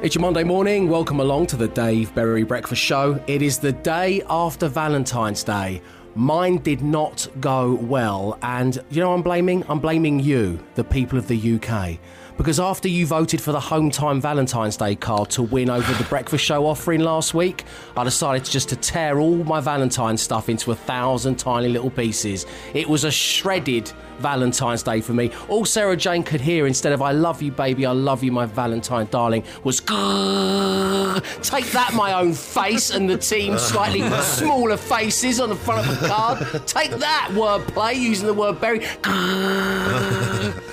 It's your Monday morning. Welcome along to the Dave Berry Breakfast Show. It is the day after Valentine's Day. Mine did not go well, and you know I'm blaming? I'm blaming you, the people of the UK. Because after you voted for the Home Time Valentine's Day card to win over the breakfast show offering last week, I decided just to tear all my Valentine's stuff into a thousand tiny little pieces. It was a shredded Valentine's Day for me. All Sarah Jane could hear instead of I love you, baby, I love you, my Valentine darling, was "Grrr." take that, my own face, and the team's slightly smaller faces on the front of the card. Take that wordplay using the word berry. Grrr.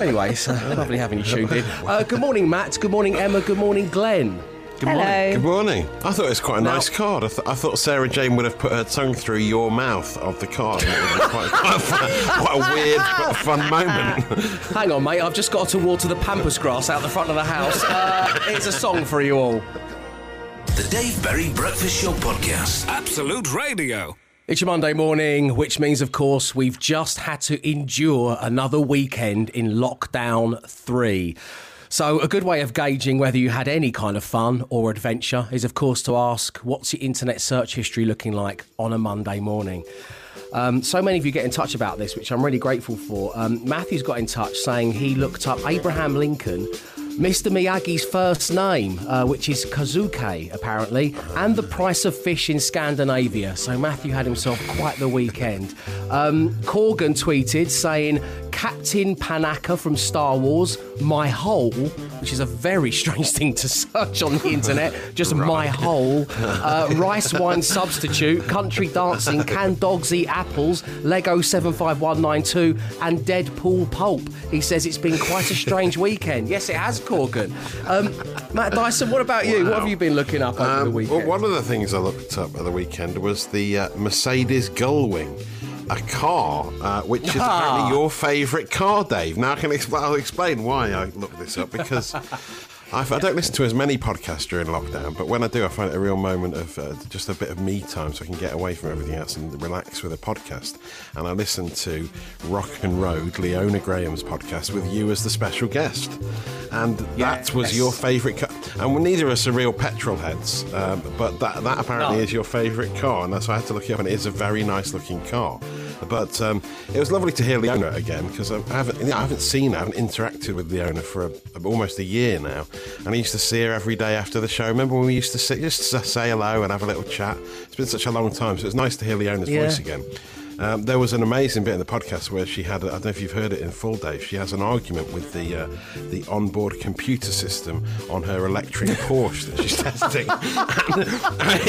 Anyway, it's uh, lovely having you tuned in. Uh, good morning, Matt. Good morning, Emma. Good morning, Glenn. Good Hello. morning. Good morning. I thought it was quite a Now- nice card. I, th- I thought Sarah Jane would have put her tongue through your mouth of the card. and It would be quite, quite, a fun, quite a weird but fun moment. Hang on, mate. I've just got to water the pampas grass out the front of the house. Uh, it's a song for you all. The Dave Berry Breakfast Show Podcast. Absolute Radio. It's your Monday morning, which means, of course, we've just had to endure another weekend in lockdown three. So, a good way of gauging whether you had any kind of fun or adventure is, of course, to ask what's your internet search history looking like on a Monday morning. Um, so many of you get in touch about this, which I'm really grateful for. Um, Matthew's got in touch saying he looked up Abraham Lincoln, Mr. Miyagi's first name, uh, which is Kazuke, apparently, and the price of fish in Scandinavia. So Matthew had himself quite the weekend. Um, Corgan tweeted saying, Captain Panaka from Star Wars, my hole, which is a very strange thing to search on the internet, just my hole, uh, rice wine substitute, country dancing, can dogs eat apples, Lego 75192, and Deadpool pulp. He says it's been quite a strange weekend. Yes, it has, Corgan. Um, Matt Dyson, what about you? What have you been looking up over the Um, weekend? well, one of the things I looked up at the weekend was the uh, Mercedes Gullwing. A car, uh, which is Ah. apparently your favourite car, Dave. Now I can expl- I'll explain why I looked this up because I've, I don't listen to as many podcasts during lockdown, but when I do, I find it a real moment of uh, just a bit of me time, so I can get away from everything else and relax with a podcast. And I listen to Rock and Road, Leona Graham's podcast, with you as the special guest. And that was your favourite car. And neither of us are real petrol heads, um, but that, that apparently No. is your favourite car. And that's why I had to look it up, and it is a very nice looking car. But um, it was lovely to hear Leona again because I haven't, you know, I haven't seen her, I haven't interacted with Leona for a, almost a year now. And I used to see her every day after the show. Remember when we used to sit, just say hello and have a little chat? It's been such a long time, so it's nice to hear Leona's Yeah. voice again. Um, there was an amazing bit in the podcast where she had, I don't know if you've heard it in full, Dave, she has an argument with the uh, the onboard computer system on her electric Porsche that she's testing.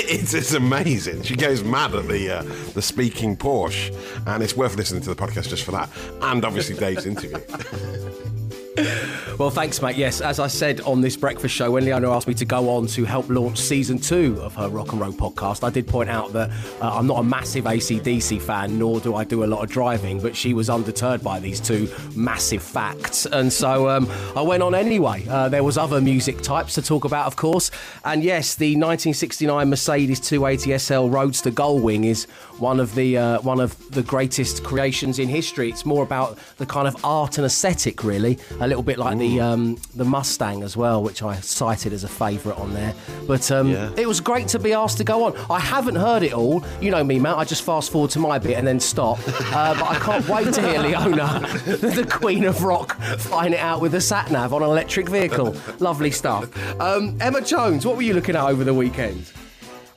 It's, it's amazing. She goes mad at the, uh, the speaking Porsche, and it's worth listening to the podcast just for that. And obviously Dave's interview. Well, thanks, mate. Yes, as I said on this breakfast show, when Leona asked me to go on to help launch season two of her Rock and Road podcast, I did point out that uh, I'm not a massive ACDC fan, nor do I do a lot of driving, but she was undeterred by these two massive facts. And so um, I went on anyway. Uh, there was other music types to talk about, of course. And yes, the 1969 Mercedes 280 SL Roadster Gullwing is one of the uh, one of the greatest creations in history. It's more about the kind of art and aesthetic, really. A little bit like the um, the Mustang as well, which I cited as a favourite on there. But um, Yeah. it was great to be asked to go on. I haven't heard it all. You know me, Matt. I just fast forward to my bit and then stop. Uh, but I can't wait to hear Leona, the Queen of Rock, find it out with a sat nav on an electric vehicle. Lovely stuff. Um, Emma Jones, what were you looking at over the weekend?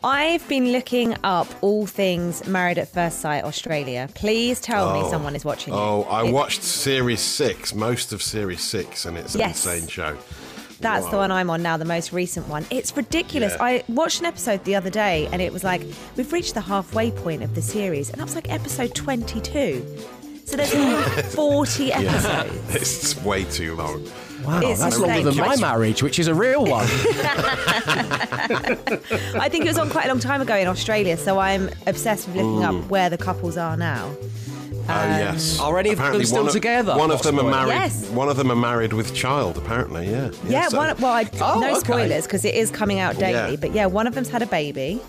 I've been looking up all things Married at First Sight Australia. Please tell me oh. someone is watching Oh. I It- watched Series 6, most of Series 6, and it's an Yes. insane show. That's the one I'm on now, the most recent one. It's ridiculous. Yeah. I watched an episode the other day and it was like, we've reached the halfway point of the series. And that was like episode 22. So there's been 40 episodes. It's way too long. Wow, It's that's longer than my marriage, which is a real one. I think it was on quite a long time ago in Australia, so I'm obsessed with looking up where the couples are now. Oh yes. Are any of them Apparently still one of- together? One of them are married. Yes. One of them are married with child. Apparently, yeah. Yeah, so- one, well, I, Oh, no okay. spoilers because it is coming out daily. Yeah. But yeah, one of them's had a baby,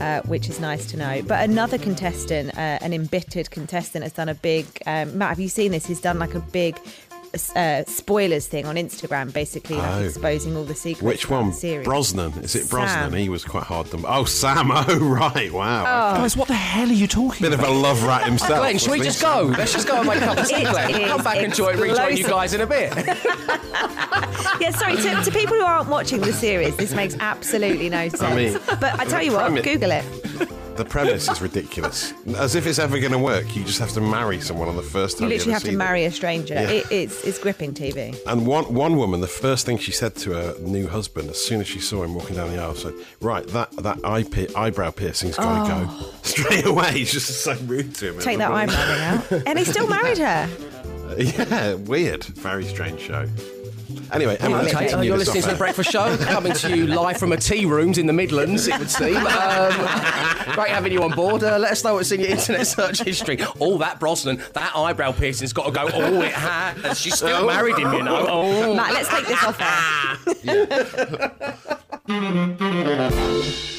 uh, which is nice to know. But another contestant, uh, an embittered contestant, has done a big. Um, Matt, have you seen this? He's done like a big uh, spoilers thing on Instagram, basically like Oh. exposing all the secrets. Which about one? The series. Brosnan. Is it Brosnan? Sam. He was quite hard to. Oh, Sam. Oh, right. Wow. Guys, what the hell are you talking Bit of about? a love rat himself. Glenn, should we wasn't just go? Let's just go and make a cup of tea, It Glenn. is Come back and join, rejoin you explosive. guys in a bit. Yeah, sorry, to, to people who aren't watching the series, this makes absolutely no sense. mean, but I tell you what, premi- Google it. The premise is ridiculous. As if it's ever going to work, you just have to marry someone on the first time. You literally ever have to them. marry a stranger. Yeah. It, it's, it's gripping TV. And one one woman, the first thing she said to her new husband, as soon as she saw him walking down the aisle, said, "Right, that that eye eyebrow piercing's got to go oh. straight away." he's just so rude to him. Oh. Take that eyebrow out. And he still married her. Yeah, weird, very strange show. Anyway, Emma, let's Okay, uh, you're listening to the Breakfast Show, coming to you live from a tea rooms in the Midlands, it would seem. Um, great having you on board. Uh, let us know what's in your internet search history. All that Brosnan, that eyebrow piercing's got to go. Oh, it has. She's still married him, you know. Oh. Matt, let's take this off air.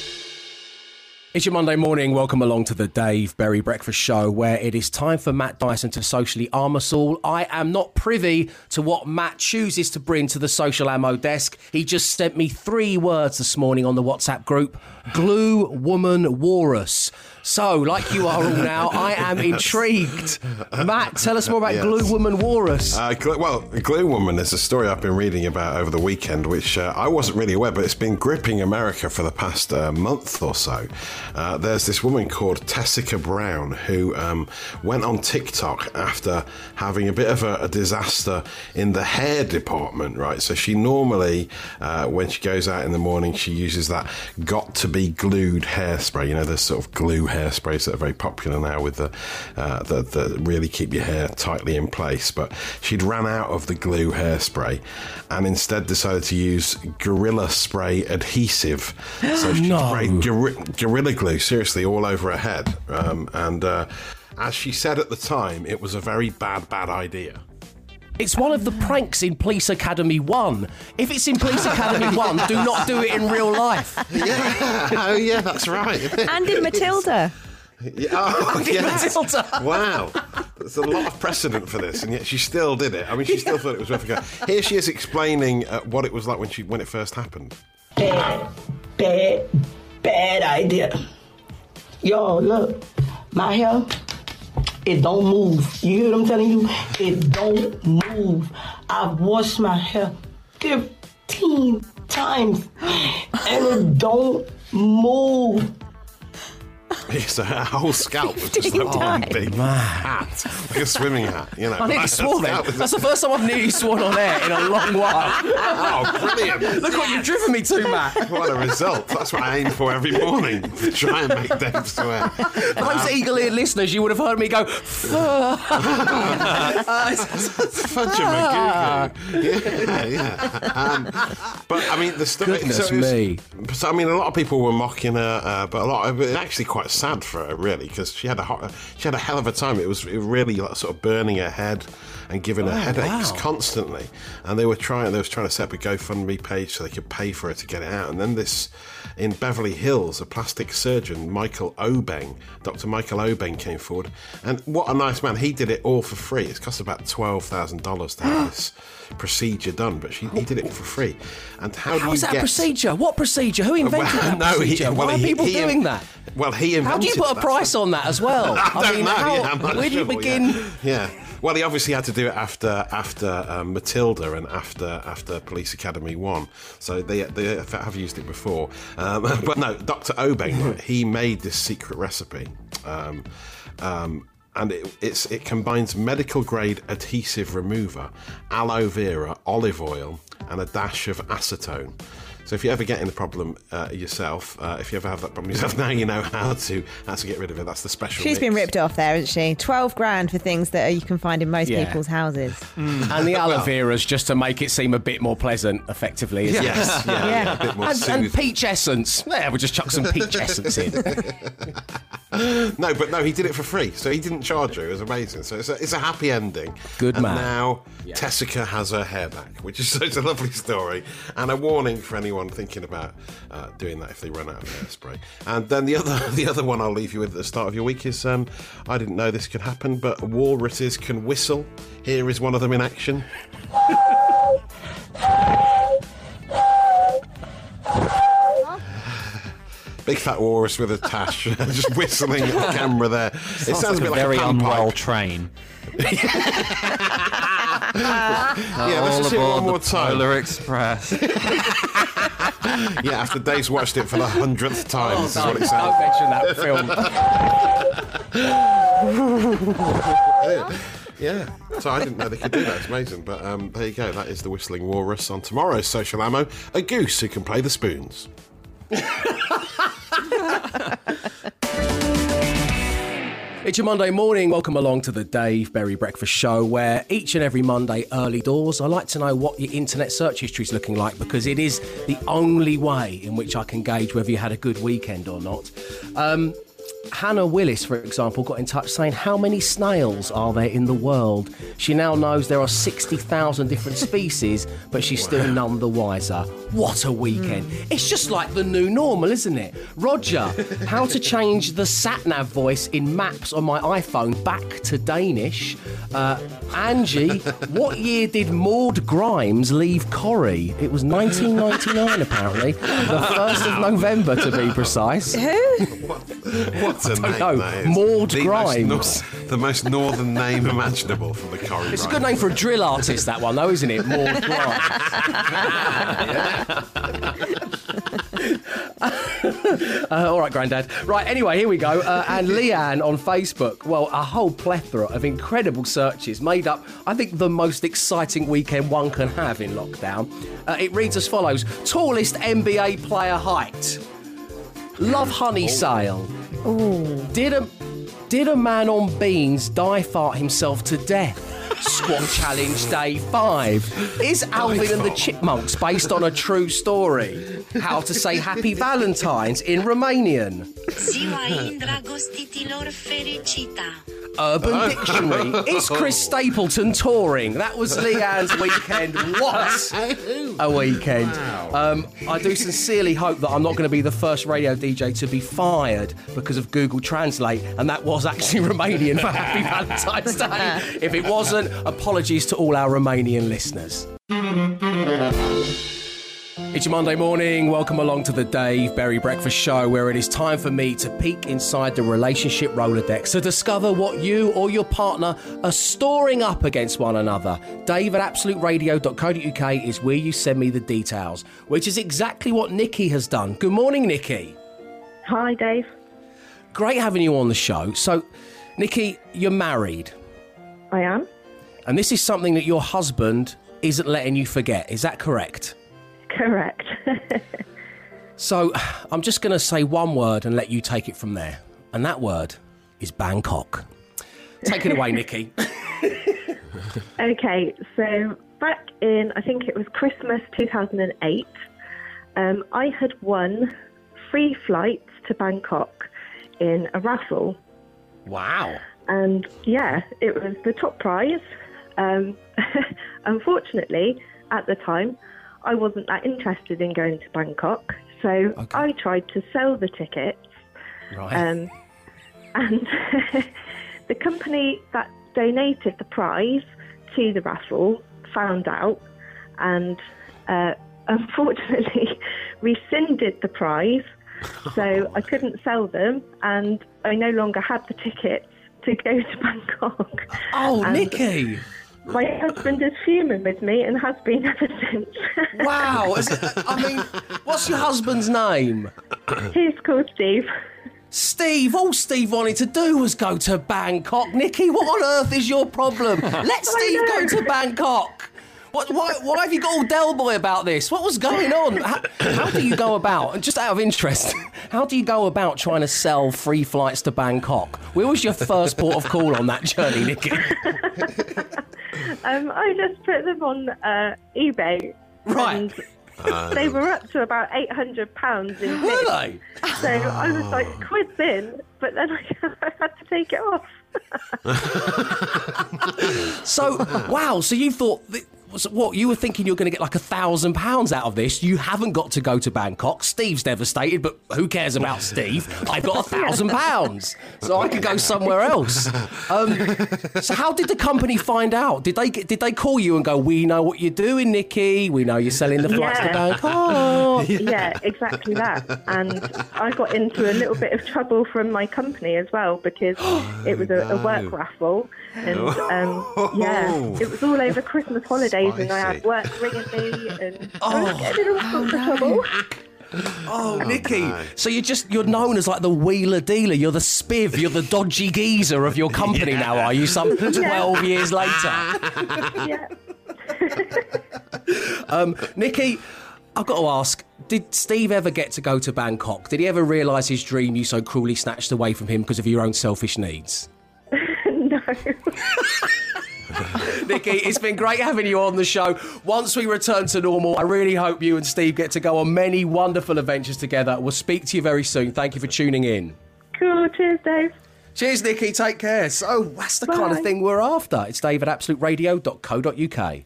It's your Monday morning. Welcome along to the Dave Berry Breakfast Show, where it is time for Matt Dyson to socially arm us all. I am not privy to what Matt chooses to bring to the social ammo desk. He just sent me three words this morning on the WhatsApp group glue woman walrus. So, like you are all now, I am intrigued. Matt, tell us more about Yes. glue woman walrus. Uh, well, Glue Woman is a story I've been reading about over the weekend, which uh, I wasn't really aware, but it's been gripping America for the past uh, month or so. Uh, there's this woman called Tessica Brown who um, went on TikTok after having a bit of a, a disaster in the hair department, right? So she normally, uh, when she goes out in the morning, she uses that Got2b Glued hairspray. You know, the sort of glue hairsprays that are very popular now with the uh, that, that really keep your hair tightly in place. But she'd ran out of the glue hairspray and instead decided to use Gorilla Spray adhesive. So she No. sprayed gori- Gorilla Glue seriously all over her head. Um, and uh, as she said at the time, it was a very bad, bad idea. It's one of the pranks in Police Academy 1. If it's in Police Academy 1, do not do it in real life. Yeah, oh yeah, that's right. And in Matilda. Yeah, oh, did yes. Matilda. Wow. There's a lot of precedent for this, and yet she still did it. I mean, she still thought it was worth a go. Here she is explaining uh, what it was like when she when it first happened. bad, bad, bad idea. Yo, look, my hair, it don't move. You hear what I'm telling you? It don't move. I've washed my hair 15 times and it don't move. So her whole scalp was just like one times. big hat, like a swimming hat. You know, I nearly Her swore then. scalp was- That's the first time I've nearly sworn on air in a long while. Oh, brilliant! Look what you've driven me to, Matt. What a result! That's what I aim for every morning to try and make Dave swear. For those eagle-eared listeners, you would have heard me go, "Fuh." Fudge Yeah, yeah. Um, but I mean, the story. Goodness so was- me. So I mean, a lot of people were mocking her, uh, but a lot of it actually quite sad for her, really, because she had a hot, she had a hell of a time. It was really like, sort of burning her head and giving her oh, headaches wow. constantly. And they were trying, they was trying to set up a GoFundMe page so they could pay for her to get it out. And then this in Beverly Hills, a plastic surgeon, Michael Obeng, Dr. Michael Obeng, came forward, and what a nice man! He did it all for free. It's cost about twelve thousand dollars to have this procedure done, but she, he did it for free. And how, do you is that get? procedure? What procedure? Who invented that no, he- procedure? well, Why are people he- doing that? Well, he invented How do you put a price on that as well? I don't mean, know. how- yeah, where do you begin? Yeah. yeah. Well, he obviously had to do it after after um, Matilda and after after Police Academy One, so they they have used it before. Um, but no, Doctor Obeng, he made this secret recipe. Um, um, and it, it's, it combines medical grade adhesive remover, aloe vera, olive oil, and a dash of acetone. So if you're ever get in a problem uh, yourself, uh, if you ever have that problem yourself, now you know how to how to get rid of it. That's the special. She's been ripped off there, hasn't she? 12 grand for things that you can find in most Yeah. people's houses. And the aloe vera's just to make it seem a bit more pleasant, effectively. Isn't it? Yes, yeah, yeah, a bit more And, and peach essence. Yeah, we'll just chuck some peach essence in. No, but no, he did it for free, so he didn't charge her. It was amazing. So it's a, it's a happy ending. Good and man. now Tessica has her hair back, which is such a lovely story, and a warning for anyone anyone thinking about uh, doing that if they run out of hairspray. And then the other the other one I'll leave you with at the start of your week is um, I didn't know this could happen, but walruses can whistle. Here is one of them in action. big fat walrus with a tash, just whistling at the camera there. Sounds it sounds like a bit like very a unwell train. Yeah, let's All just hear it one more the time. Polar Express. Yeah, after Dave's watched it for the hundredth time. this is what it don't sounds. mention that film. Yeah. So I didn't know they could do that. It's amazing. But um, there you go. That is the Whistling Walrus on tomorrow's Social Ammo. A goose who can play the spoons. It's your Monday morning. Welcome along to the Dave Berry Breakfast Show, where each and every Monday, early doors, I like to know what your internet search history is looking like because it is the only way in which I can gauge whether you had a good weekend or not. Um, Hannah Willis, for example, got in touch saying, How many snails are there in the world? She now knows there are 60,000 different species, but she's still none the wiser. What a weekend. It's just like the new normal, isn't it? Roger, how to change the sat nav voice in maps on my iPhone back to Danish. Uh, Angie, what year did Maud Grimes leave Corrie? It was 1999, apparently. The 1st of November, to be precise. What a name know. that is. Maud the Grimes. Most, nor- the most northern name imaginable from the Corrie It's a good name for a drill artist, that one, though, isn't it? Maud Grimes. Uh, all right, Grandad. Right, anyway, here we go. Uh, and Leanne on Facebook. Well, a whole plethora of incredible searches made up, I think, the most exciting weekend one can have in lockdown. Uh, it reads as follows Tallest NBA player height. Lovehoney sale. Did a did a man on beans die fart himself to death? Squat challenge day five. Is Alvin and the Chipmunks based on a true story? How to say Happy Valentine's in Romanian? Ziua îndrăgostitilor fericită. Urban Dictionary. Is Chris Stapleton touring? That was Leanne's weekend. What a weekend. Um, I do sincerely hope that I'm not going to be the first radio DJ to be fired because of Google Translate, and that was actually Romanian for Happy Valentine's Day. If it wasn't, apologies to all our Romanian listeners. It's your Monday morning. Welcome along to the Dave Berry Breakfast Show, where it is time for me to peek inside the relationship Rolodex to discover what you or your partner are storing up against one another. Dave at absoluteradio.co.uk is where you send me the details, which is exactly what Nikki has done. Good morning, Nikki. Hi, Dave. Great having you on the show. So, Nikki, you're married, I am. and this is something that your husband isn't letting you forget. Is that correct? Correct. So I'm just going to say one word and let you take it from there. And that word is Bangkok. Take it away, Nikki. okay, so back in, I think it was Christmas 2008, um, I had won free flights to Bangkok in a raffle. Wow. And yeah, it was the top prize. Um, unfortunately, at the time, I wasn't that interested in going to Bangkok. So I tried to sell the tickets. Right. Um, and the company that donated the prize to the raffle found out and uh, unfortunately rescinded the prize. So I couldn't sell them and I no longer had the tickets to go to Bangkok. oh, and Nikki. My husband is fuming with me and has been ever since. Wow. Is it- I mean, what's your husband's name? He's called Steve. Steve. All Steve wanted to do was go to Bangkok. Nikki, what on earth is your problem? Let Steve go to Bangkok. What, why, why have you got all Del Boy about this? What was going on? How, how do you go about, just out of interest, how do you go about trying to sell free flights to Bangkok? Where was your first port of call on that journey, Nikki? Um, I just put them on uh, eBay. Right. And they were up to about eight hundred pounds in Were they? So I was like quids in, but then I, I had to take it off. So, wow. So you thought, th- so what you were thinking you're going to get like a thousand pounds out of this. You haven't got to go to Bangkok. Steve's devastated, but who cares about Steve? I've got a thousand pounds, so I can go somewhere else. Um, so how did the company find out? Did they did they call you and go, "We know what you're doing, Nikki. We know you're selling the flights to Yeah. Bangkok." yeah, exactly that. And I got into a little bit of trouble from my company as well because it was a, a work raffle. And um, yeah, it was all over Christmas holidays, Oh, and I had work ringing me, and I was getting in all oh, sorts of trouble. Oh, oh Nikki. So you're just you're known as like the wheeler dealer. You're the spiv. You're the dodgy geezer of your company now, are you? Some twelve years later. Yeah. Um, Nikki, I've got to ask, did Steve ever get to go to Bangkok? Did he ever realise his dream you so cruelly snatched away from him because of your own selfish needs? no. Nikki, it's been great having you on the show. Once we return to normal, I really hope you and Steve get to go on many wonderful adventures together. We'll speak to you very soon. Thank you for tuning in. Cool. Cheers, Dave. Cheers, Nikki. Take care. So that's the kind of thing we're after. It's Dave at absoluteradio.co.uk.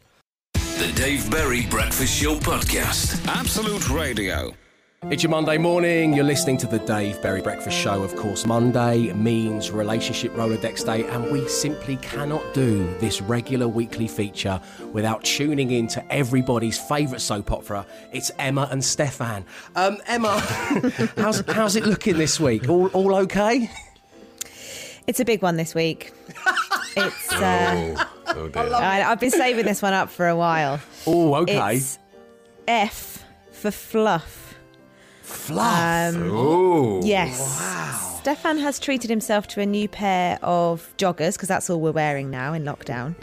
The Dave Berry Breakfast Show Podcast. Absolute Radio. It's your Monday morning. You're listening to the Dave Berry Breakfast Show. Of course, Monday means Relationship Rolodex Day, and we simply cannot do this regular weekly feature without tuning in to everybody's favourite soap opera. It's Emma and Stefan. Um, Emma, how's, how's it looking this week? All, all okay? It's a big one this week. It's. Uh, Oh, oh dear. I, I've been saving this one up for a while. Oh, okay. It's F for fluff. Fluff. Um, Ooh. yes. Stefan has treated himself to a new pair of joggers because that's all we're wearing now in lockdown.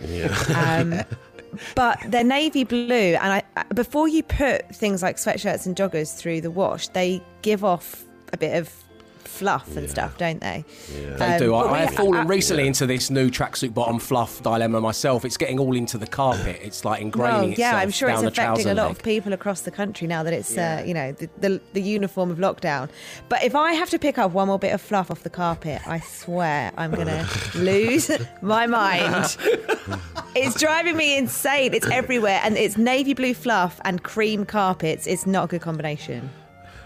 Um, but they're navy blue, and I, before you put things like sweatshirts and joggers through the wash, they give off a bit of fluff and stuff, don't they? They Um, do. I, I have fallen recently into this new tracksuit bottom fluff dilemma myself. It's getting all into the carpet. It's like ingraining Well, itself yeah, I'm sure down it's the affecting a lot leg. of people across the country now that it's, uh, you know, the, the, the uniform of lockdown. But if I have to pick up one more bit of fluff off the carpet, I swear I'm going to lose my mind. it's driving me insane. It's everywhere. And it's navy blue fluff and cream carpets. It's not a good combination.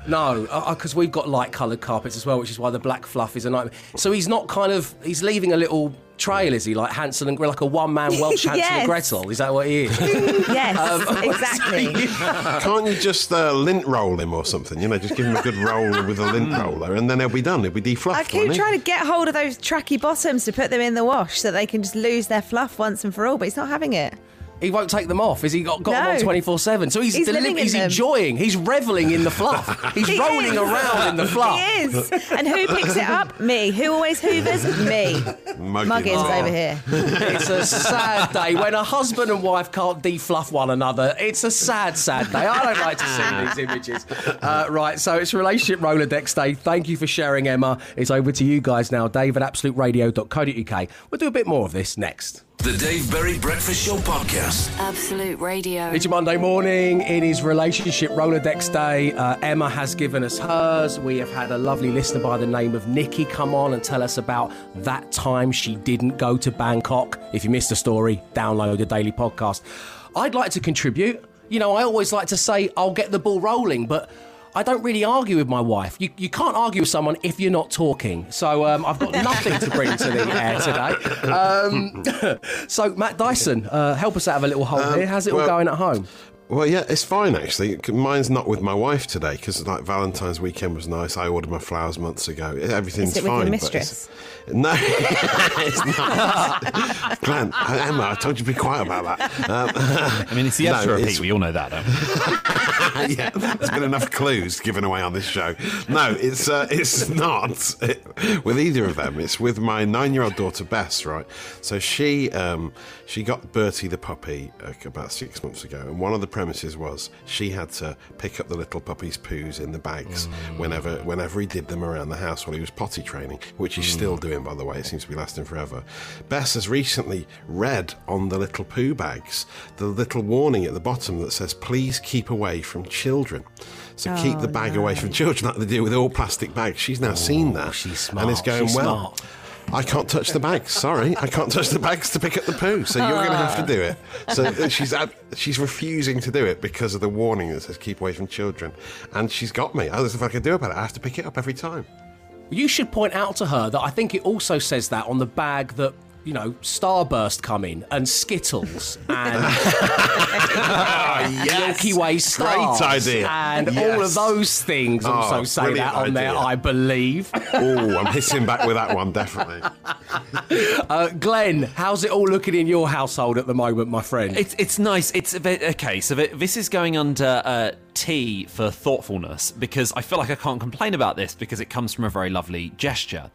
No, because we've got light coloured carpets as well, which is why the black fluff is a nightmare. So he's not kind of he's leaving a little trail, is he? Like Hansel and Gretel, like a one man Welsh Hansel Yes. and Gretel. Is that what he is? Yes, Um, exactly. Can't you just uh, lint roll him or something? You know, just give him a good roll with a lint roller, and then he'll be done. He'll be defluffed. I keep trying to get hold of those tracky bottoms to put them in the wash so they can just lose their fluff once and for all, but he's not having it. He won't take them off. Is he got, got them on twenty four seven? So he's He's living in he's enjoying. He's reveling in the fluff. He's He rolling is. around in the fluff. He is. And who picks it up? Me. Who always hoovers? Me. Muggins Oh. over here. It's a sad day when a husband and wife can't defluff one another. It's a sad, sad day. I don't like to see these images. Uh, right, so it's Relationship Rolodex Day. Thank you for sharing, Emma. It's over to you guys now. Dave at absoluteradio.co.uk. We'll do a bit more of this next. The Dave Berry Breakfast Show Podcast. Absolute Radio. It's your Monday morning. It is Relationship Rolodex Day. Uh, Emma has given us hers. We have had a lovely listener by the name of Nikki come on and tell us about that time she didn't go to Bangkok. If you missed the story, download the daily podcast. I'd like to contribute. You know, I always like to say I'll get the ball rolling, but I don't really argue with my wife. You, you can't argue with someone if you're not talking. So um, I've got nothing to bring to the air today. Um, so, Matt Dyson, uh, help us out of a little hole here. How's it all going at home? Well, yeah, it's fine actually. Mine's not with my wife today because like Valentine's weekend was nice. I ordered my flowers months ago. Everything's Is it with your fine. but mistress? it's- no, it's not. Glenn, uh, Emma, I told you to be quiet about that. Um, I mean, it's the No, extra repeat. We all know that, don't we? yeah, there's been enough clues given away on this show. No, it's uh, it's not with either of them. It's with my nine-year-old daughter Bess, right? So she um, she got Bertie the puppy uh, about six months ago, and one of the premises was she had to pick up the little puppy's poos in the bags mm. whenever whenever he did them around the house while he was potty training, which he's mm. still doing, by the way. It seems to be lasting forever. Bess has recently read on the little poo bags the little warning at the bottom that says, "Please keep away from children." So oh, keep the bag away from children, like they do with all plastic bags. She's now seen that, she's and is going She's well. smart. I can't touch the bags. Sorry, I can't touch the bags to pick up the poo. So you're going to have to do it. So uh, she's ab- she's refusing to do it because of the warning that says keep away from children, and she's got me. Oh there's nothing I can do about it. I have to pick it up every time. You should point out to her that I think it also says that on the bag that you know Starburst coming and Skittles and Milky Way stars idea. and all of those things also Oh, say that on there. I believe. Oh, I'm hissing back with that one definitely. Uh, Glenn, how's it all looking in your household at the moment, my friend? It's it's nice. It's a bit, okay. So this is going under uh, T for thoughtfulness because I feel like I can't complain about this because it comes from a very lovely gesture.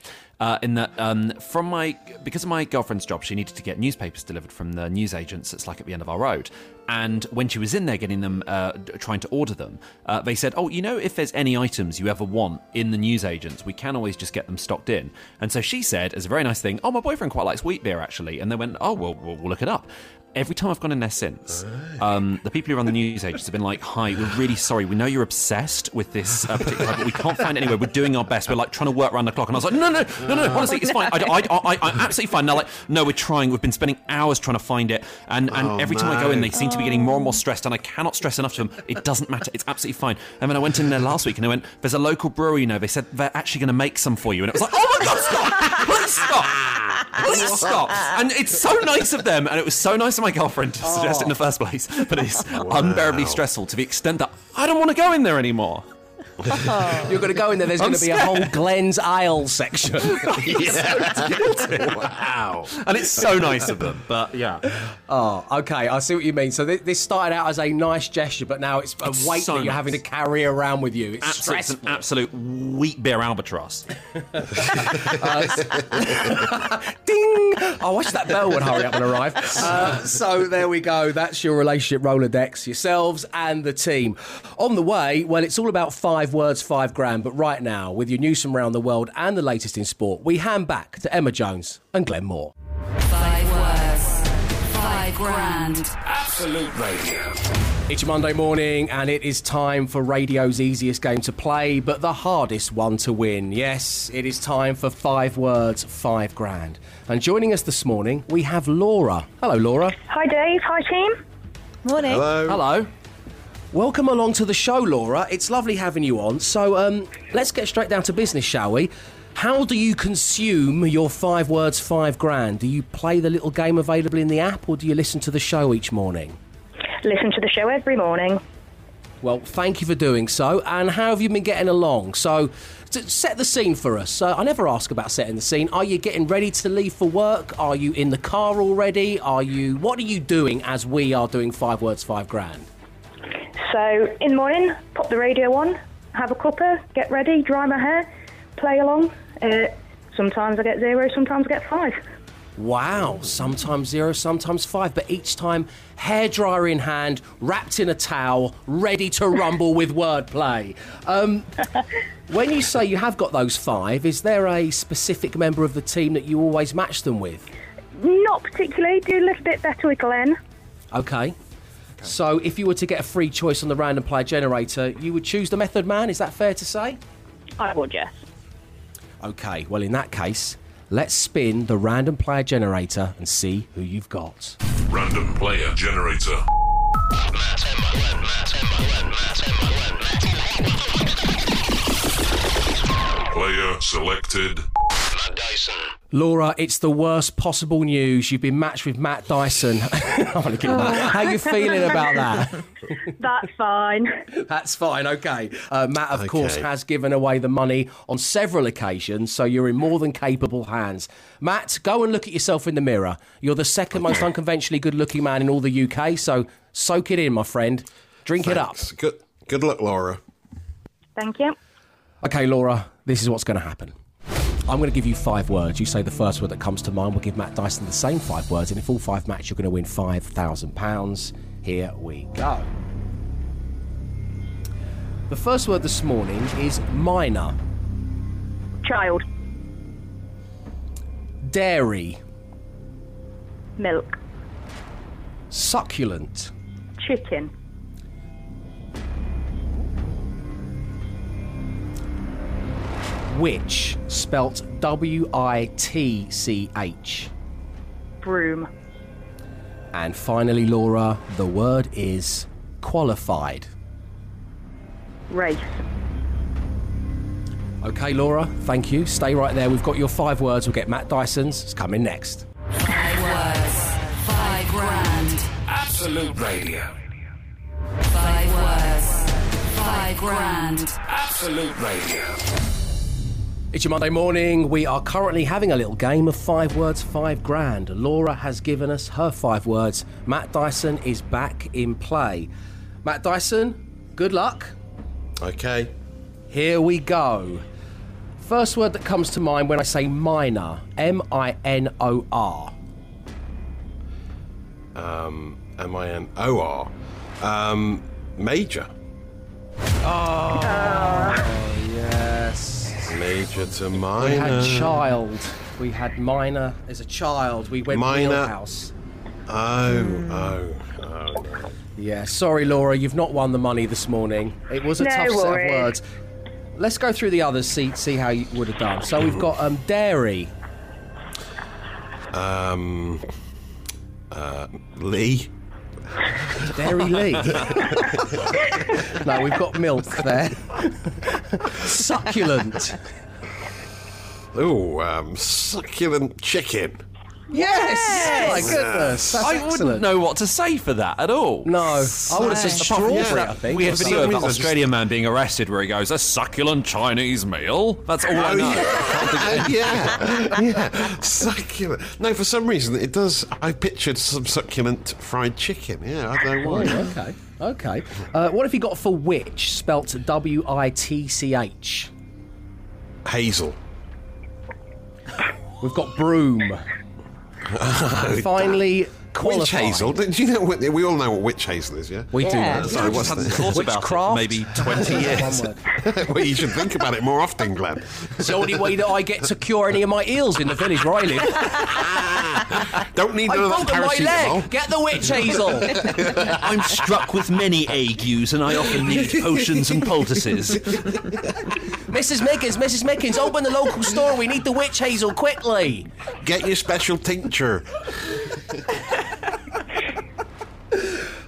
Uh, in that, um, from my because of my girlfriend's job, she needed to get newspapers delivered from the newsagents that's like at the end of our road. And when she was in there getting them, uh, trying to order them, uh, they said, "Oh, you know, if there's any items you ever want in the newsagents, we can always just get them stocked in." And so she said, as a very nice thing, "Oh, my boyfriend quite likes wheat beer actually." And they went, "Oh, well, we'll, we'll look it up." Every time I've gone in there since, um, the people who run the news agents have been like, "Hi, we're really sorry. We know you're obsessed with this uh, particular, but we can't find it anywhere. We're doing our best. We're like trying to work around the clock." And I was like, "No, no, no, no. no Honestly, it's fine. I, I, I, I'm absolutely fine." And they're like, "No, we're trying. We've been spending hours trying to find it, and and Oh, every time I go in, they seem to be getting more and more stressed. And I cannot stress enough to them. It doesn't matter. It's absolutely fine." And then I went in there last week, and they went, "There's a local brewery. You know, they said they're actually going to make some for you." And it was like, "Oh my god, stop! Please stop! Please stop!" And it's so nice of them, and it was so nice of my girlfriend to suggest it in the oh. first place. But it's unbearably stressful to the extent that I don't want to go in there anymore. You're going to go in there. There's I'm going to be a whole Glenn's Ale section. wow. And it's so nice of them. But yeah, oh, okay. I see what you mean. So thi- this started out as a nice gesture, but now it's a It's weight so that you're nice. having to carry around with you. It's absolute, it's an absolute wheat beer albatross. Ding! I wish that bell would hurry up and arrive. Uh, so there we go. That's your relationship Rolodex, yourselves and the team. On the way, well, it's all about five words, five grand. But right now, with your news from around the world and the latest in sport, we hand back to Emma Jones and Glenn Moore. Five words, five grand. Absolute Radio. It's your Monday morning, and it is time for radio's easiest game to play, but the hardest one to win. Yes, it is time for five words, five grand. And joining us this morning, we have Laura. Hello, Laura. Hi, Dave. Hi, team. Morning. Hello. Hello. Welcome along to the show, Laura. It's lovely having you on. So, um, let's get straight down to business, shall we? How do you consume your five words, five grand? Do you play the little game available in the app, or do you listen to the show each morning? Listen to the show every morning. Well, thank you for doing so. And how have you been getting along? So, to set the scene for us. Uh, I never ask about setting the scene. Are you getting ready to leave for work? Are you in the car already? Are you? What are you doing as we are doing five words, five grand? So, in the morning, pop the radio on, have a cuppa, get ready, dry my hair, play along. Uh, sometimes I get zero, sometimes I get five. Wow, sometimes zero, sometimes five, but each time hairdryer in hand, wrapped in a towel, ready to rumble with wordplay. Um, when you say you have got those five, is there a specific member of the team that you always match them with? Not particularly, do a little bit better with Glenn. Okay. So if you were to get a free choice on the random player generator, you would choose the Method Man, is that fair to say? I would, yes. Okay, well, in that case, let's spin the random player generator and see who you've got. Random player generator. Player selected. Matt Dyson. Laura, it's the worst possible news. You've been matched with Matt Dyson. I'm gonna give that. How you feeling about that? That's fine. That's fine, okay. Uh, Matt, of Okay. course, has given away the money on several occasions, so you're in more than capable hands. Matt, go and look at yourself in the mirror. You're the second most unconventionally good looking man in all the UK, so soak it in, my friend. Drink it up. Good, good luck, Laura. Thank you. Okay, Laura, this is what's going to happen. I'm going to give you five words. You say the first word that comes to mind. We'll give Matt Dyson the same five words, and if all five match, you're going to win £5,000. Here we go. The first word this morning is minor, Child. dairy, Milk. succulent, Chicken. Which, spelt W I T C H. Broom. And finally, Laura, the word is qualified. Race. Okay, Laura, thank you. Stay right there. We've got your five words. We'll get Matt Dyson's. It's coming next. Five words, five grand. Absolute Radio. Five words, five grand. Absolute Radio. It's your Monday morning. We are currently having a little game of five words, five grand. Laura has given us her five words. Matt Dyson is back in play. Matt Dyson, good luck. Okay. Here we go. First word that comes to mind when I say minor M I N O R. Um, M I N O R. Um, major. Oh, yes. Major to minor. We had child. We had minor as a child. We went Minor. wheelhouse. Oh, oh, oh, no. Yeah, sorry, Laura, you've not won the money this morning. It was a No tough set of words. Let's go through the others, see see how you would have done. So we've got um, dairy, Um, uh, Lee. Dairylea. no, we've got milk there. Succulent. Oh, um, succulent chicken. Yes. My goodness, that's I excellent. wouldn't know what to say for that at all. No, I would have said Apart from strawberry. that, I think. we or had video of something. that Australian man being arrested where he goes, a succulent Chinese meal. That's all I Oh, know. yeah. yeah, yeah, succulent. No, for some reason it does. I pictured some succulent fried chicken. Yeah, I don't know why. Oh, okay. Okay. Uh, what have you got for witch? Spelt W I T C H. Hazel. We've got broom. Finally, qualified. Witch hazel. Do you know? What, we all know what witch hazel is, yeah. We do Yeah. know. Sorry, what's Hadn't the? thought about it Witchcraft? for maybe 20 years. Well, you should think about it more often, Glenn. It's the only way that I get to cure any of my eels in the village where I live. Don't need I none of that broken my paracetamol. leg. Get the witch hazel. I'm struck with many agues and I often need potions and poultices. Mrs. Mickens, Mrs. Mickens, open the local store. We need the witch hazel quickly. Get your special tincture.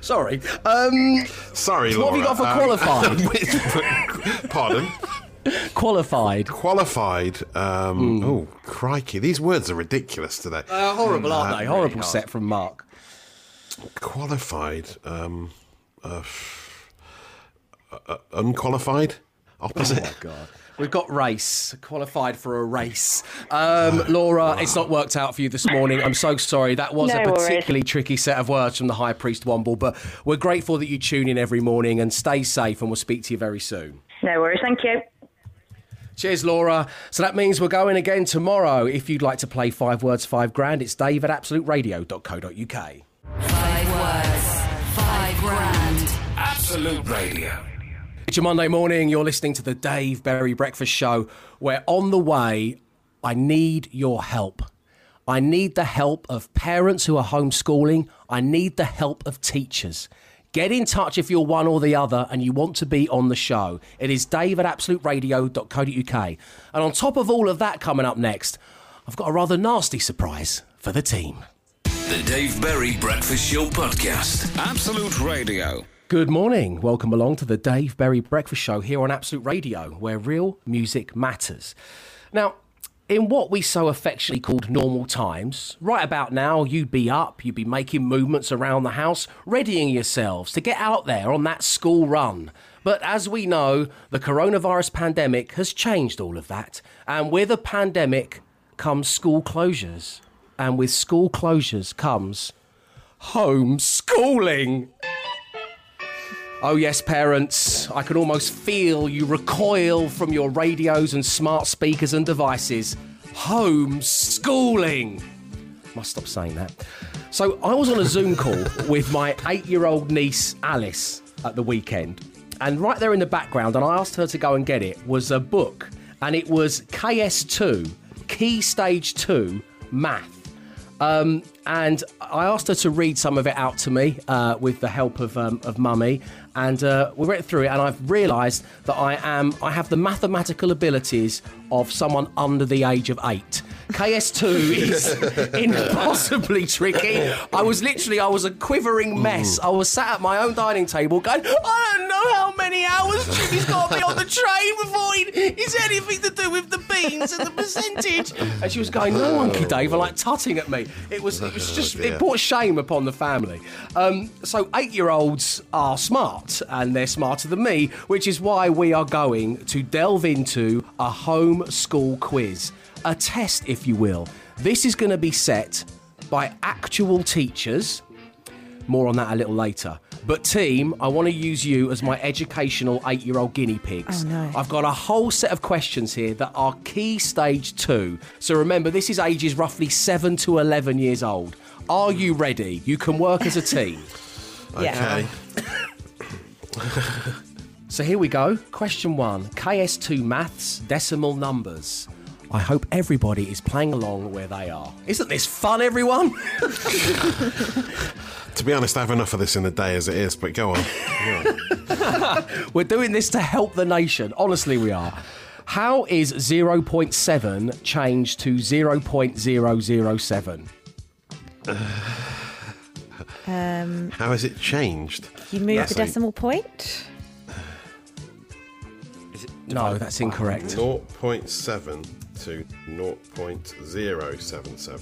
Sorry. Um, Sorry, So what have you got for Um, qualified? Pardon. qualified. Qualified. Um, Oh, crikey! These words are ridiculous today. Uh, horrible, aren't Uh, they? Horrible set from Mark. Qualified. Um, uh, uh, unqualified. Opposite. Oh, God. We've got race, qualified for a race. Um, Laura, it's not worked out for you this morning. I'm so sorry. That was No a worries. particularly tricky set of words from the High Priest Womble, but we're grateful that you tune in every morning and stay safe, and we'll speak to you very soon. No worries. Thank you. Cheers, Laura. So that means we're going again tomorrow. If you'd like to play Five Words, Five Grand, it's dave at absoluteradio.co.uk. Five words, five grand. Absolute Radio. It's your Monday morning. You're listening to the Dave Berry Breakfast Show, where on the way, I need your help. I need the help of parents who are homeschooling. I need the help of teachers. Get in touch if you're one or the other and you want to be on the show. It is dave at absoluteradio.co.uk. And on top of all of that coming up next, I've got a rather nasty surprise for the team. The Dave Berry Breakfast Show Podcast. Absolute Radio. Good morning. Welcome along to the Dave Berry Breakfast Show here on Absolute Radio, where real music matters. Now, in what we so affectionately called normal times, right about now, you'd be up, you'd be making movements around the house, readying yourselves to get out there on that school run. But as we know, the coronavirus pandemic has changed all of that. And with a pandemic comes school closures. And with school closures comes homeschooling. Oh, yes, parents, I can almost feel you recoil from your radios and smart speakers and devices. Homeschooling! Must stop saying that. So, I was on a Zoom call with my eight year old niece, Alice, at the weekend. And right there in the background, and I asked her to go and get it, was a book. And it was KS2, Key Stage 2 Math. Um, and I asked her to read some of it out to me uh, with the help of um, of Mummy, and uh, we went through it. And I've realised that I am I have the mathematical abilities of someone under the age of eight. KS2 is impossibly tricky. I was literally I was a quivering mess. I was sat at my own dining table going, I don't know how many hours Jimmy's got to be on the train before he, it's anything to do with the beans and the percentage. And she was going, no, Unky Dave, and like tutting at me. It was it was just dear. it brought shame upon the family. Um, so eight year olds are smart and they're smarter than me, which is why we are going to delve into a home school quiz, a test, if you will. This is going to be set by actual teachers. More on that a little later. But, team, I want to use you as my educational eight year old guinea pigs. Oh, no. I've got a whole set of questions here that are key stage two. So, remember, this is ages roughly seven to 11 years old. Are you ready? You can work as a team. Okay. So here we go. Question one KS2 maths, decimal numbers. I hope everybody is playing along where they are. Isn't this fun, everyone? To be honest, I have enough of this in the day as it is, but go on. Go on. We're doing this to help the nation. Honestly, we are. How is 0.7 changed to 0.007? Um, How has it changed? you move That's the a- decimal point. No, that's incorrect. 0.7 to 0.077.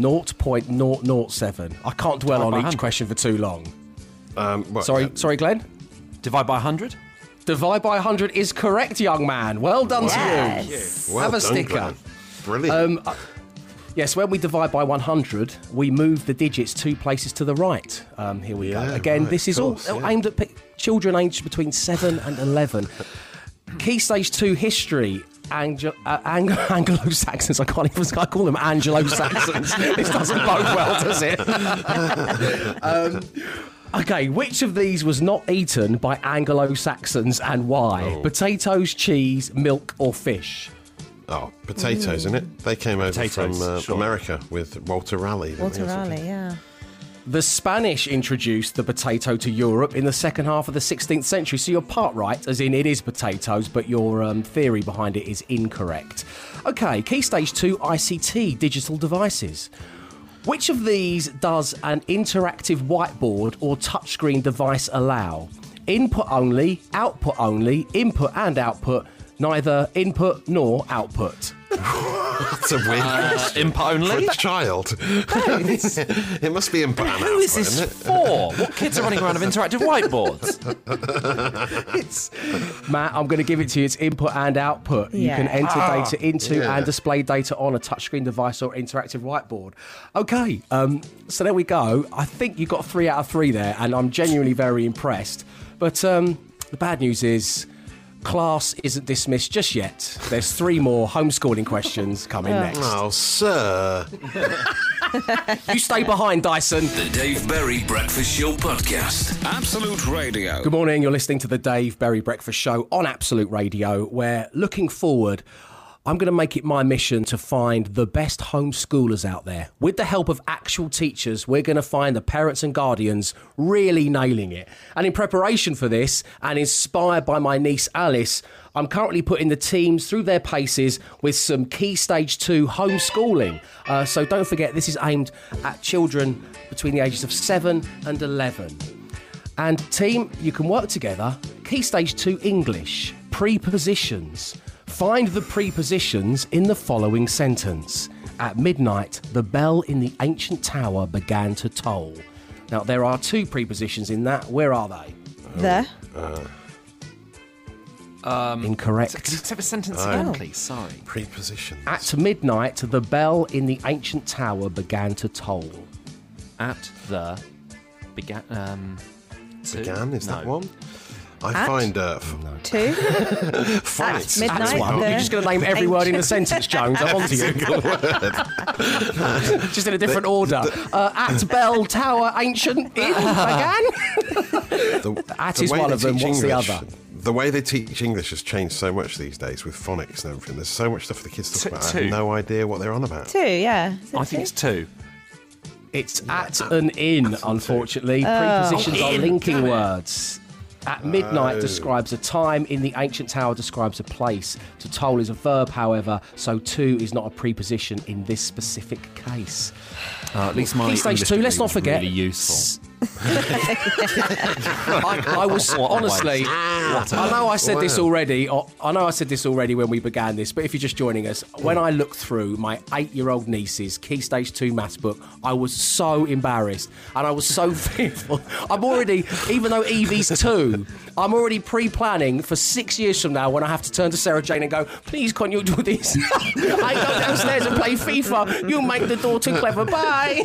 0.007. I can't dwell Divide on by each 100. question for too long. Um, what, Sorry, uh, sorry, Glenn. Divide by 100? Divide by 100 is correct, young man. Well done to you. Yes. well Have a done, sticker. Glenn. Brilliant. Um, uh, yes, when we divide by 100, we move the digits two places to the right. Um, here we Yeah, go. Again, right, this of is all yeah. aimed at pe- children aged between 7 and 11. Key stage 2 history. Anglo, uh, Ang- Anglo-Saxons. I can't even. I call them Anglo-Saxons. this doesn't bode well, does it? um, okay, which of these was not eaten by Anglo-Saxons and why? Oh. Potatoes, cheese, milk, or fish? oh, potatoes, isn't it? They came over Potatoes, from uh, sure. America with Walter Raleigh. Walter they, or something? Raleigh, yeah. The Spanish introduced the potato to Europe in the second half of the 16th century. So you're part right, as in it is potatoes, but your um, theory behind it is incorrect. Okay, key stage two ICT, digital devices. Which of these does an interactive whiteboard or touchscreen device allow? Input only, output only, input and output, neither input nor output. That's a weird Uh, input for only? a child. it must be input and Who is this it? for? What kids are running around with interactive whiteboards? It's Matt, I'm going to give it to you. It's input and output. You can Yeah. enter data into Yeah. and display data on a touchscreen device or interactive whiteboard. Okay, um, so there we go. I think you got three out of three there, and I'm genuinely very impressed. But um, the bad news is. Class isn't dismissed just yet. There's three more homeschooling questions coming next. Oh, sir. You stay behind, Dyson. The Dave Berry Breakfast Show Podcast. Absolute Radio. Good morning. You're listening to the Dave Berry Breakfast Show on Absolute Radio, where looking forward, I'm going to make it my mission to find the best homeschoolers out there. With the help of actual teachers, we're going to find the parents and guardians really nailing it. And in preparation for this, and inspired by my niece Alice, I'm currently putting the teams through their paces with some key stage two homeschooling. Uh, so don't forget, this is aimed at children between the ages of 7 and 11. And team, you can work together. Key stage two English, prepositions. Find the prepositions in the following sentence. At midnight, the bell in the ancient tower began to toll. Now, there are two prepositions in that. Where are they? The. Incorrect. Could you say the sentence Oh. again, please? Sorry. Prepositions. At midnight, the bell in the ancient tower began to toll. At the began. Um, to- Began, is that no. one? I At? find uh, f- Two. fight. midnight. That's one. You're just going to name every word in the sentence, Jones. I'm on to you. just in a different order. Uh, at bell tower ancient inn began. The, At the is way one they of them. teach What's the English, other? the way they teach English has changed so much these days with phonics and everything. There's so much stuff for the kids to talk T- about. I have no idea what they're on about. Two, yeah. Is it I think it's two. It's at an in, unfortunately. Oh. Prepositions are In, linking damn it. words. At midnight Oh. describes a time, in the ancient tower describes a place. To toll is a verb, however, so to is not a preposition in this specific case. Uh, at least my Key stage English two, let's not forget. Really useful. I, I was honestly. waste. What a I know I said this already. I know I said this already when we began this, but if you're just joining us, when I looked through my eight-year-old niece's Key Stage Two maths book, I was so embarrassed and I was so fearful. I'm already, even though Evie's two, I'm already pre-planning for six years from now when I have to turn to Sarah Jane and go, "Please, can you do this? I go downstairs and play FIFA. You make the door too clever. Bye."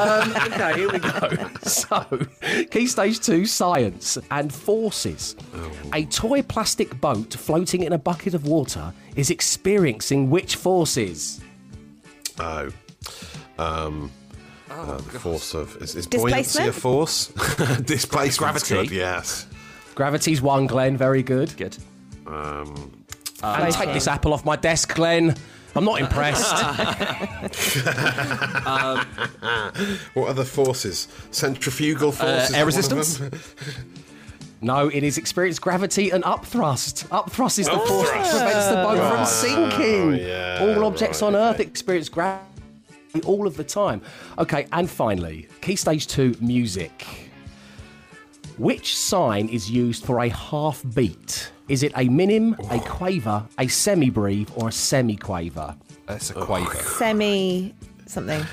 um, okay, here we go. So, Key Stage 2 Science and Forces. A toy plastic boat floating in a bucket of water is experiencing which forces? Oh. Um, uh, the force of is, is buoyancy a force? Displacement. Gravity. yes. Gravity's one, Glenn. Very good. Good. Um, and take this apple off my desk, Glenn. I'm not impressed. Um, what are the forces? Centrifugal uh, forces. air is one of resistance? them? no, it is experienced gravity and upthrust. Upthrust is the Upthrust. force that prevents the boat from Oh, sinking. yeah, all objects right, on Earth okay. experience gravity all of the time. Okay, and finally, Key Stage 2 music. Which sign is used for a half beat? Is it a minim, a quaver, a semi-breve, or a semi-quaver? That's a oh, quaver. Semi something.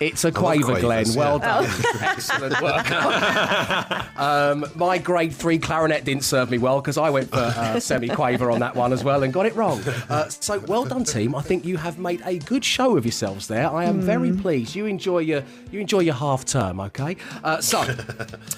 It's a quaver, Glenn. quavers, Well yeah. done. Excellent work. um, my grade three clarinet didn't serve me well because I went for uh, semi quaver on that one as well and got it wrong. Uh, so well done, team. I think you have made a good show of yourselves there. I am very pleased. You enjoy your you enjoy your half term, okay? Uh, so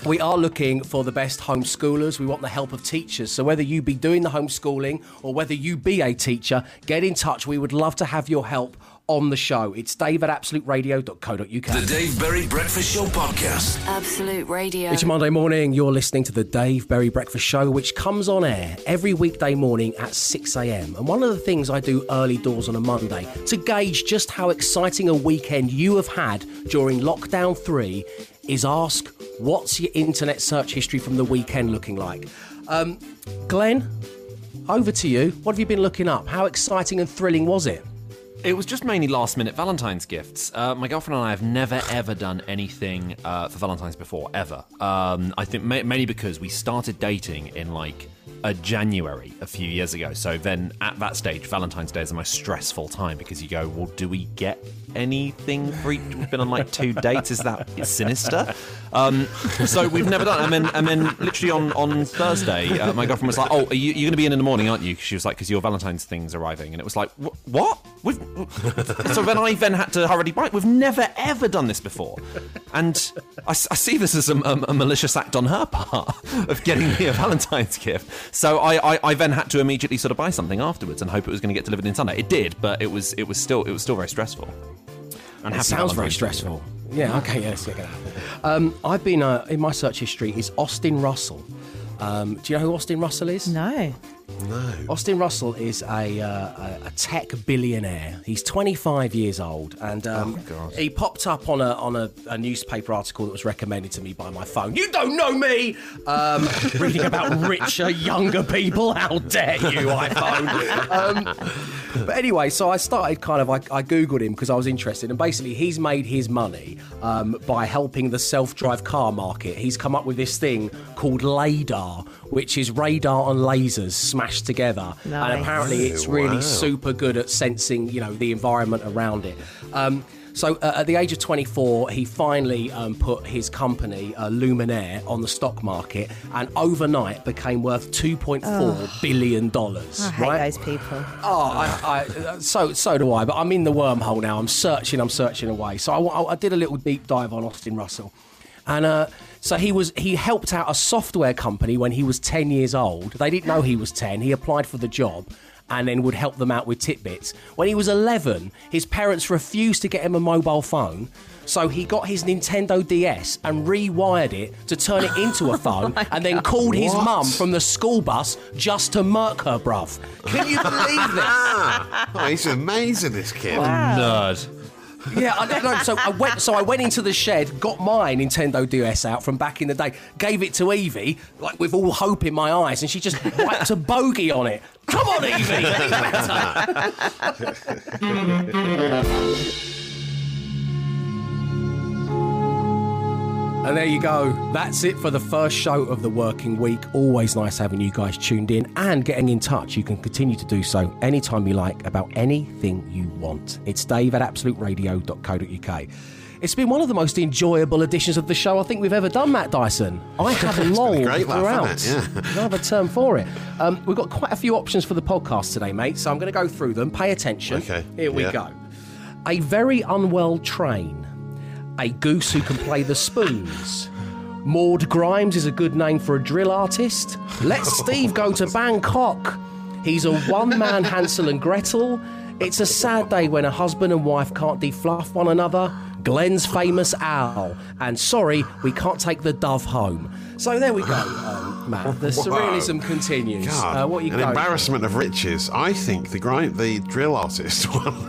we are looking for the best homeschoolers. We want the help of teachers. So whether you be doing the homeschooling or whether you be a teacher, get in touch. We would love to have your help on the show. It's dave at absoluteradio.co.uk. The Dave Berry Breakfast Show Podcast. Absolute Radio. It's Monday morning. You're listening to the Dave Berry Breakfast Show, which comes on air every weekday morning at 6 a.m. And one of the things I do early doors on a Monday to gauge just how exciting a weekend you have had during lockdown three is ask, what's your internet search history from the weekend looking like? Um, Glenn, over to you. What have you been looking up? How exciting and thrilling was it? It was just mainly last minute Valentine's gifts. Uh, my girlfriend and I have never ever done anything uh, for Valentine's before, ever. Um, I think ma- mainly because we started dating in like a January a few years ago. So then at that stage, Valentine's Day is the most stressful time because you go, well, do we get anything? We've been on like two dates. Is that sinister? Um, so we've never done. it. And then and then literally on on Thursday, uh, my girlfriend was like, oh, are you, you're going to be in in the morning, aren't you? She was like, because your Valentine's thing's arriving, and it was like, what? We've, so then I then had to hurriedly bite. We've never ever done this before, and I see this as a, a- a malicious act on her part of getting me a Valentine's gift. So I, I, I then had to immediately sort of buy something afterwards and hope it was going to get delivered in Sunday. It did, but it was it was still it was still very stressful. And It happy sounds very Valentine's Day. stressful. Yeah, okay, yes, yeah, um, I've been, uh, in my search history, is Austin Russell. Um, do you know who Austin Russell is? No. No. Austin Russell is a, uh, a, tech billionaire. He's 25 years old, and um, he popped up on a on a, a newspaper article that was recommended to me by my phone. You don't know me. Um, reading about richer, younger people. How dare you, iPhone? Um, but anyway, so I started kind of I, I googled him because I was interested, and basically he's made his money um, by helping the self-drive car market. He's come up with this thing called LADAR, which is radar and lasers smashed together, Nice. and apparently it's Oh, really wow. super good at sensing, you know, the environment around it. Um, so uh, at the age of 24, he finally um, put his company, uh, Luminar, on the stock market, and overnight became worth 2.4 billion dollars. I hate right? those people. Oh, I, I, uh, so so do I. But I'm in the wormhole now. I'm searching. I'm searching away. So I, I did a little deep dive on Austin Russell, and uh, so he was he helped out a software company when he was 10 years old. They didn't know he was 10. He applied for the job. and then would help them out with tidbits. When he was 11, his parents refused to get him a mobile phone. So he got his Nintendo DS and rewired it to turn it into a oh phone and then called his mum from the school bus just to murk her, bruv. Can you believe this? oh, he's amazing, this kid. Nerd. Yeah, I don't know. So I went. So I went into the shed, got my Nintendo DS out from back in the day, gave it to Evie, like with all hope in my eyes, and she just wiped a bogey on it. Come on, Evie. And there you go. That's it for the first show of the working week. Always nice having you guys tuned in and getting in touch. You can continue to do so anytime you like about anything you want. It's dave at absoluteradio.co.uk. It's been one of the most enjoyable editions of the show I think we've ever done, Matt Dyson. I have a lolled great laugh, throughout. it? Yeah. Another term for it. Um, we've got quite a few options for the podcast today, mate, so I'm going to go through them. Pay attention. Okay, Here we yeah. go. A very unwell train. A goose who can play the spoons. Maud Grimes is a good name for a drill artist. Let Steve go to Bangkok. He's a one man Hansel and Gretel. It's a sad day when a husband and wife can't defluff one another. Glenn's famous owl. And sorry, we can't take the dove home. So there we go, um, Matt. The Whoa. surrealism continues. God, Uh, what you an embarrassment of riches. I think the grind, the drill artist one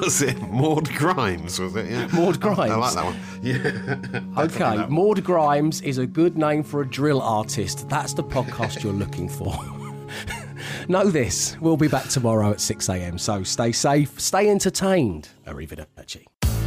was it Maud Grimes? Was it? Yeah, Maud I, I like that one. Yeah. Okay, Maud Grimes is a good name for a drill artist. That's the podcast you're looking for. know this, we'll be back tomorrow at 6am, so stay safe, stay entertained. Arrivederci.